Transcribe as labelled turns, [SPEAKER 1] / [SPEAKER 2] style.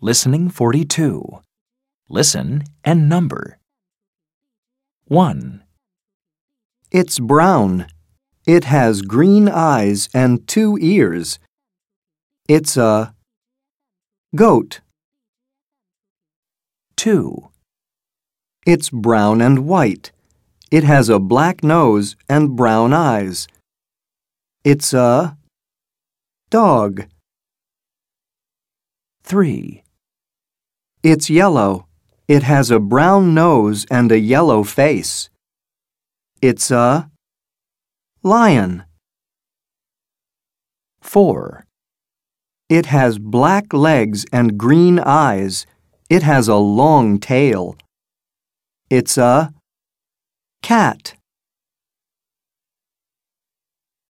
[SPEAKER 1] Listening 42. Listen and number. 1,
[SPEAKER 2] It's brown. It has green eyes and two ears. It's a goat.
[SPEAKER 1] 2,
[SPEAKER 2] It's brown and white. It has a black nose and brown eyes. It's a dog.
[SPEAKER 1] 3,
[SPEAKER 2] It's yellow. It has a brown nose and a yellow face. It's a lion.
[SPEAKER 1] 4,
[SPEAKER 2] It has black legs and green eyes. It has a long tail. It's a cat.